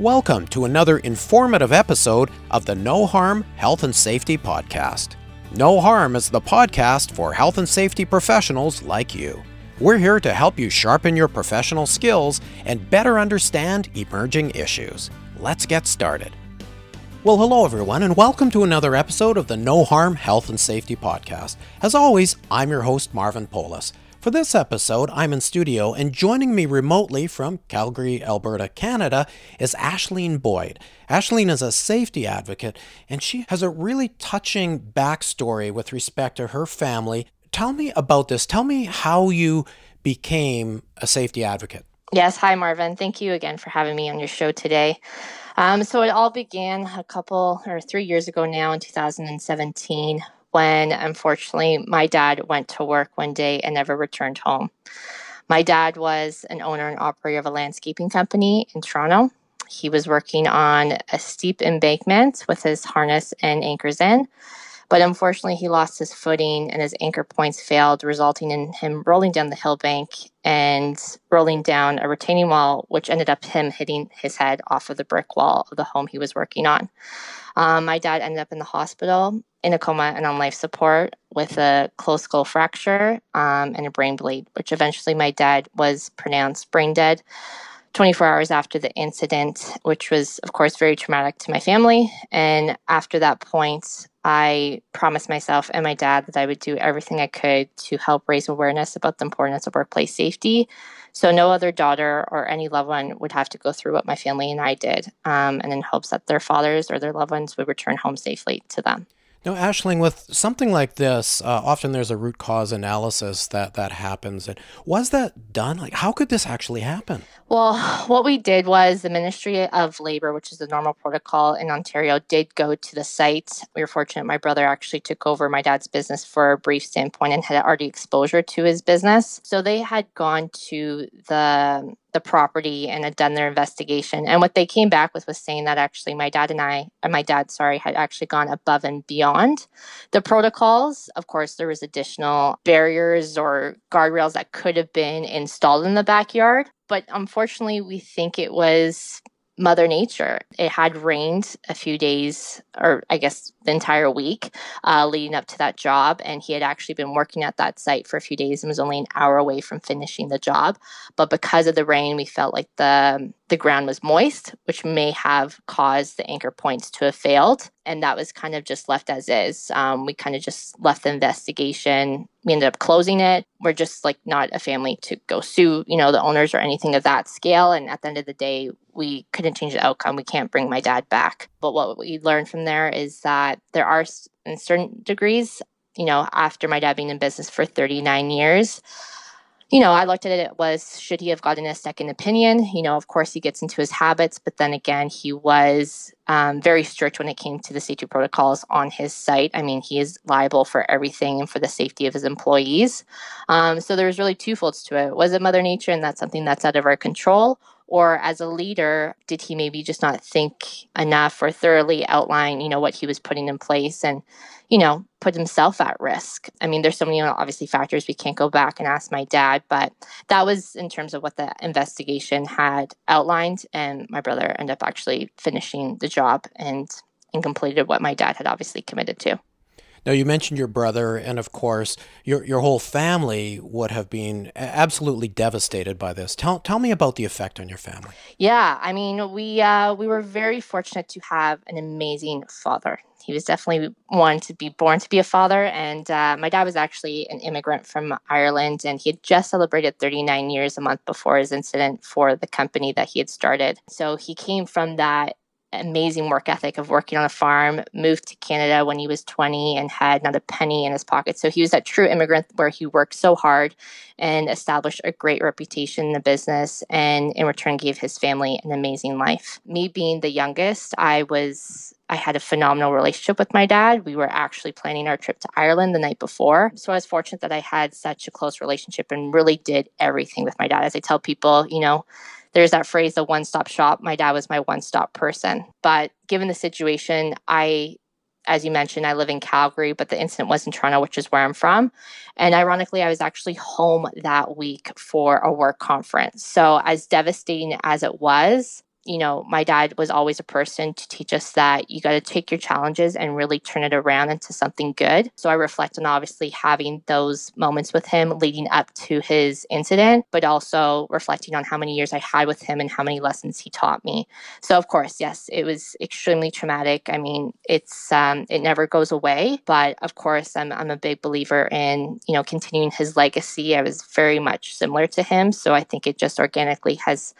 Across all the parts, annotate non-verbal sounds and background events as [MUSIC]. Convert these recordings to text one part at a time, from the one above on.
Welcome to another informative episode of the No Harm Health and Safety Podcast. No Harm is the podcast for health and safety professionals like you. We're here to help you sharpen your professional skills and better understand emerging issues. Let's get started. Well, hello everyone, and welcome to another episode of the No Harm Health and Safety Podcast. As always, I'm your host, Marvin Polis. For this episode, I'm in studio, and joining me remotely from Calgary, Alberta, Canada, is Ashleen Boyd. Ashleen is a safety advocate, and she has a really touching backstory with respect to her family. Tell me about this. Tell me how you became a safety advocate. Yes. Hi, Marvin. Thank you again for having me on your show today. Um, so it all began a couple or three years ago now in 2017 when unfortunately my dad went to work one day and never returned home. My dad was an owner and operator of a landscaping company in Toronto. He was working on a steep embankment with his harness and anchors in. But unfortunately, he lost his footing and his anchor points failed, resulting in him rolling down the hill bank and rolling down a retaining wall, which ended up him hitting his head off of the brick wall of the home he was working on. Um, my dad ended up in the hospital in a coma and on life support with a closed skull fracture um, and a brain bleed, which eventually my dad was pronounced brain dead 24 hours after the incident, which was, of course, very traumatic to my family. And after that point, I promised myself and my dad that I would do everything I could to help raise awareness about the importance of workplace safety. So no other daughter or any loved one would have to go through what my family and I did, um, and in hopes that their fathers or their loved ones would return home safely to them. Now, Ashling, with something like this, uh, often there's a root cause analysis that that happens. And was that done? Like, how could this actually happen? Well, [LAUGHS] what we did was the Ministry of Labor, which is the normal protocol in Ontario, did go to the site. We were fortunate my brother actually took over my dad's business for a brief standpoint and had already exposure to his business. So they had gone to the the property and had done their investigation. And what they came back with was saying that actually my dad and I, or my dad, sorry, had actually gone above and beyond the protocols. Of course, there was additional barriers or guardrails that could have been installed in the backyard. But unfortunately, we think it was Mother Nature. It had rained a few days, or I guess the entire week uh, leading up to that job. And he had actually been working at that site for a few days and was only an hour away from finishing the job. But because of the rain, we felt like the the ground was moist, which may have caused the anchor points to have failed. And that was kind of just left as is. Um, we kind of just left the investigation. We ended up closing it. We're just like not a family to go sue, you know, the owners or anything of that scale. And at the end of the day, we couldn't change the outcome. We can't bring my dad back. But what we learned from there is that there are, in certain degrees, you know, after my dad being in business for 39 years, you know, I looked at it was should he have gotten a second opinion? You know, of course, he gets into his habits, but then again, he was um, very strict when it came to the safety protocols on his site. I mean, he is liable for everything and for the safety of his employees. Um, so there was really two folds to it. Was it Mother Nature, and that's something that's out of our control? Or as a leader did he maybe just not think enough or thoroughly outline you know what he was putting in place and you know put himself at risk? I mean there's so many obviously factors we can't go back and ask my dad but that was in terms of what the investigation had outlined and my brother ended up actually finishing the job and and completed what my dad had obviously committed to now, you mentioned your brother, and of course, your, your whole family would have been absolutely devastated by this. Tell, tell me about the effect on your family. Yeah, I mean, we, uh, we were very fortunate to have an amazing father. He was definitely one to be born to be a father. And uh, my dad was actually an immigrant from Ireland, and he had just celebrated 39 years a month before his incident for the company that he had started. So he came from that amazing work ethic of working on a farm, moved to Canada when he was 20 and had not a penny in his pocket. So he was that true immigrant where he worked so hard and established a great reputation in the business and in return gave his family an amazing life. Me being the youngest, I was I had a phenomenal relationship with my dad. We were actually planning our trip to Ireland the night before. So I was fortunate that I had such a close relationship and really did everything with my dad. As I tell people, you know, there's that phrase, the one stop shop. My dad was my one stop person. But given the situation, I, as you mentioned, I live in Calgary, but the incident was in Toronto, which is where I'm from. And ironically, I was actually home that week for a work conference. So, as devastating as it was, you know, my dad was always a person to teach us that you got to take your challenges and really turn it around into something good. So I reflect on obviously having those moments with him leading up to his incident, but also reflecting on how many years I had with him and how many lessons he taught me. So of course, yes, it was extremely traumatic. I mean, it's um, it never goes away, but of course, I'm I'm a big believer in you know continuing his legacy. I was very much similar to him, so I think it just organically has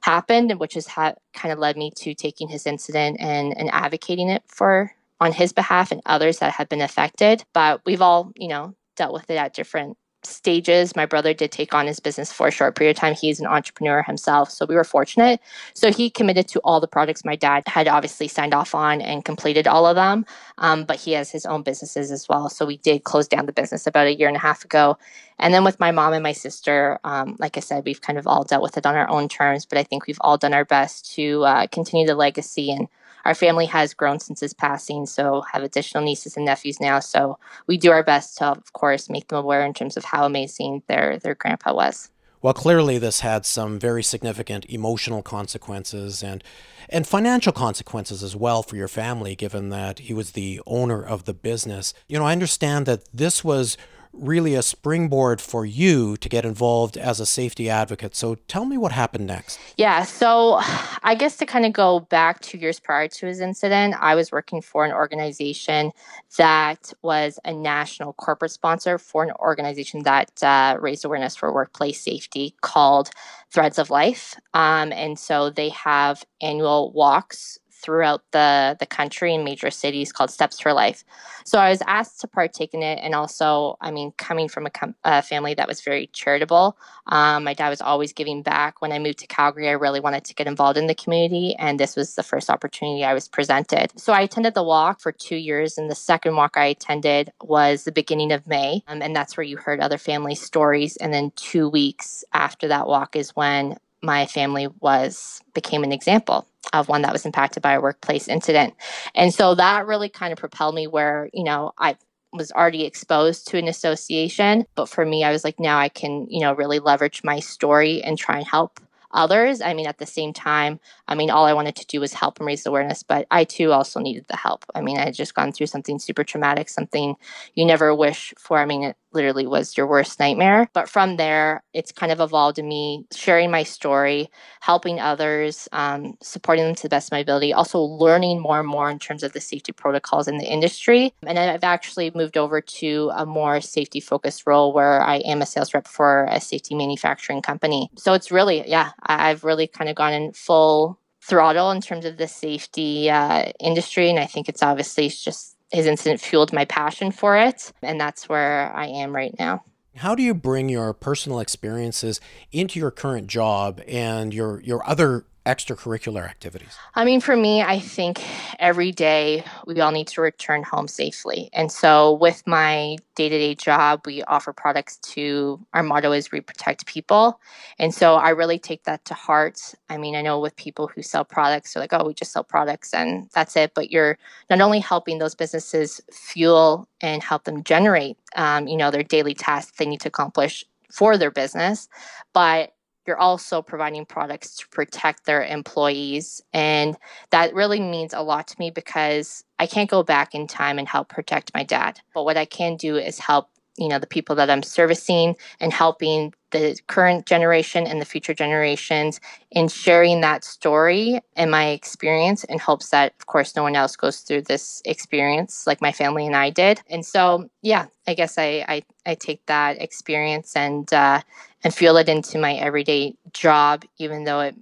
happened, and which has ha- kind of led me to taking his incident and, and advocating it for on his behalf and others that have been affected. But we've all, you know, dealt with it at different stages. My brother did take on his business for a short period of time. He's an entrepreneur himself. So we were fortunate. So he committed to all the projects my dad had obviously signed off on and completed all of them. Um, but he has his own businesses as well. So we did close down the business about a year and a half ago. And then with my mom and my sister, um, like I said, we've kind of all dealt with it on our own terms. But I think we've all done our best to uh, continue the legacy and our family has grown since his passing, so have additional nieces and nephews now. So we do our best to, of course, make them aware in terms of how amazing their their grandpa was. Well, clearly this had some very significant emotional consequences and and financial consequences as well for your family, given that he was the owner of the business. You know, I understand that this was really a springboard for you to get involved as a safety advocate. So tell me what happened next. Yeah, so I guess to kind of go back two years prior to his incident, I was working for an organization that was a national corporate sponsor for an organization that uh, raised awareness for workplace safety called Threads of Life. Um, and so they have annual walks throughout the the country in major cities called Steps for Life. So I was asked to partake in it, and also, I mean, coming from a, com- a family that was very charitable, um, my dad was always giving back. When I moved to Calgary, I really wanted to get involved in the community, and this was the first opportunity I was presented. So I attended the walk for two years, and the second walk I attended was the beginning of May, um, and that's where you heard other family stories. And then two weeks after that walk is when my family was became an example of one that was impacted by a workplace incident. And so that really kind of propelled me where, you know, I was already exposed to an association, but for me I was like now I can, you know, really leverage my story and try and help others. I mean, at the same time, I mean, all I wanted to do was help and raise awareness, but I too also needed the help. I mean, I had just gone through something super traumatic, something you never wish for. I mean, literally was your worst nightmare. But from there, it's kind of evolved in me sharing my story, helping others, um, supporting them to the best of my ability, also learning more and more in terms of the safety protocols in the industry. And I've actually moved over to a more safety focused role where I am a sales rep for a safety manufacturing company. So it's really, yeah, I've really kind of gone in full throttle in terms of the safety uh, industry. And I think it's obviously just his incident fueled my passion for it. And that's where I am right now. How do you bring your personal experiences into your current job and your, your other extracurricular activities? I mean, for me, I think every day we all need to return home safely. And so, with my day to day job, we offer products to our motto is we protect people. And so, I really take that to heart. I mean, I know with people who sell products, they're like, oh, we just sell products and that's it. But you're not only helping those businesses fuel and help them generate, um, you know, their daily tasks they need to accomplish for their business, but you're also providing products to protect their employees. And that really means a lot to me because I can't go back in time and help protect my dad. But what I can do is help you know the people that i'm servicing and helping the current generation and the future generations in sharing that story and my experience in hopes that of course no one else goes through this experience like my family and i did. And so yeah i guess i i, I take that experience and uh, and feel it into my everyday job even though it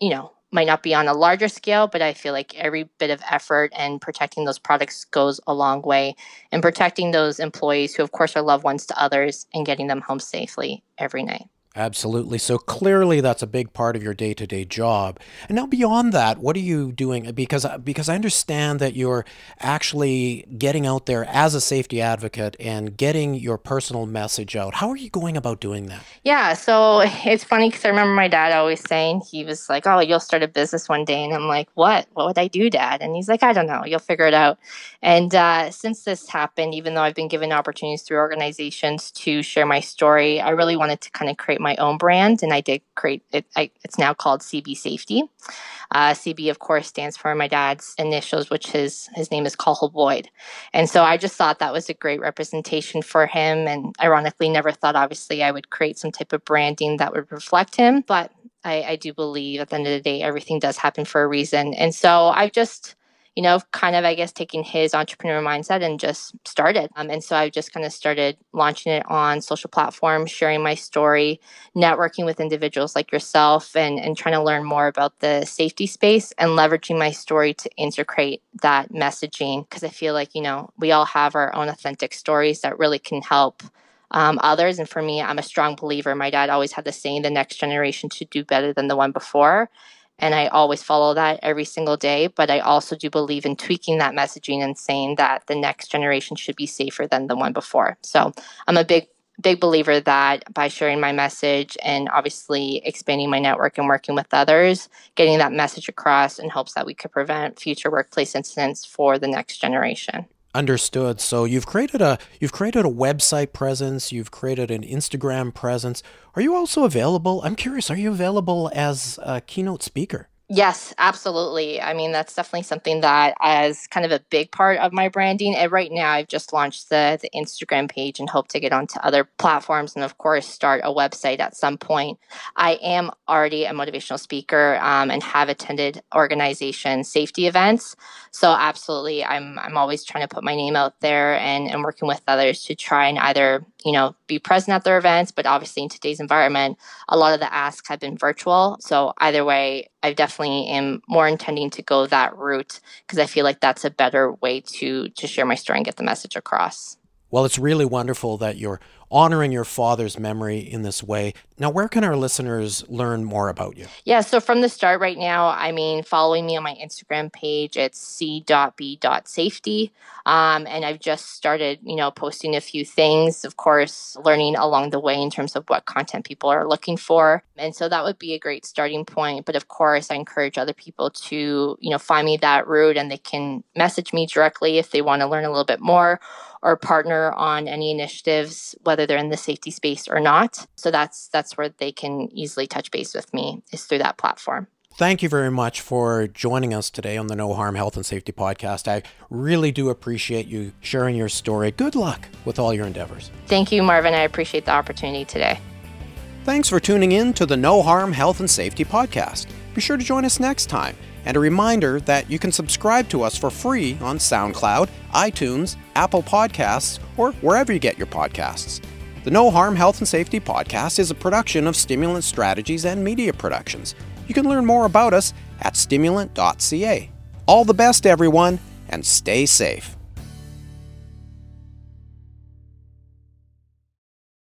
you know might not be on a larger scale, but I feel like every bit of effort and protecting those products goes a long way and protecting those employees who, of course, are loved ones to others and getting them home safely every night. Absolutely. So clearly that's a big part of your day-to-day job. And now beyond that, what are you doing because because I understand that you're actually getting out there as a safety advocate and getting your personal message out. How are you going about doing that? Yeah, so [LAUGHS] it's funny cuz I remember my dad always saying he was like, "Oh, you'll start a business one day." And I'm like, "What? What would I do, dad?" And he's like, "I don't know. You'll figure it out." And uh, since this happened, even though I've been given opportunities through organizations to share my story, I really wanted to kind of create create my own brand, and I did create it. I, it's now called CB Safety. Uh, CB, of course, stands for my dad's initials, which his his name is Cathal Boyd, and so I just thought that was a great representation for him. And ironically, never thought obviously I would create some type of branding that would reflect him, but I, I do believe at the end of the day, everything does happen for a reason, and so I've just you know, kind of, I guess, taking his entrepreneur mindset and just started. Um, and so I just kind of started launching it on social platforms, sharing my story, networking with individuals like yourself, and, and trying to learn more about the safety space and leveraging my story to integrate that messaging. Because I feel like, you know, we all have our own authentic stories that really can help. Um, others. And for me, I'm a strong believer. My dad always had the saying, the next generation should do better than the one before. And I always follow that every single day. But I also do believe in tweaking that messaging and saying that the next generation should be safer than the one before. So I'm a big big believer that by sharing my message and obviously expanding my network and working with others, getting that message across in hopes that we could prevent future workplace incidents for the next generation. Understood. So you've created a you've created a website presence, you've created an Instagram presence. Are you also available? I'm curious, are you available as a keynote speaker? Yes, absolutely. I mean, that's definitely something that is kind of a big part of my branding. And right now, I've just launched the, the Instagram page and hope to get onto other platforms and, of course, start a website at some point. I am already a motivational speaker um, and have attended organization safety events. So, absolutely, I'm, I'm always trying to put my name out there and, and working with others to try and either you know, be present at their events, but obviously in today's environment, a lot of the asks have been virtual. So either way, I definitely am more intending to go that route because I feel like that's a better way to to share my story and get the message across. Well, it's really wonderful that you're honoring your father's memory in this way. Now, where can our listeners learn more about you? Yeah, so from the start right now, I mean, following me on my Instagram page, it's c.b.safety. Um, and I've just started, you know, posting a few things, of course, learning along the way in terms of what content people are looking for. And so that would be a great starting point. But of course, I encourage other people to, you know, find me that route and they can message me directly if they want to learn a little bit more or partner on any initiatives, whether they're in the safety space or not. So that's that's where they can easily touch base with me is through that platform. Thank you very much for joining us today on the No Harm Health and Safety Podcast. I really do appreciate you sharing your story. Good luck with all your endeavors. Thank you, Marvin. I appreciate the opportunity today. Thanks for tuning in to the No Harm Health and Safety Podcast. Be sure to join us next time. And a reminder that you can subscribe to us for free on SoundCloud, iTunes, Apple Podcasts, or wherever you get your podcasts. The No Harm Health and Safety Podcast is a production of Stimulant Strategies and Media Productions. You can learn more about us at stimulant.ca. All the best, everyone, and stay safe.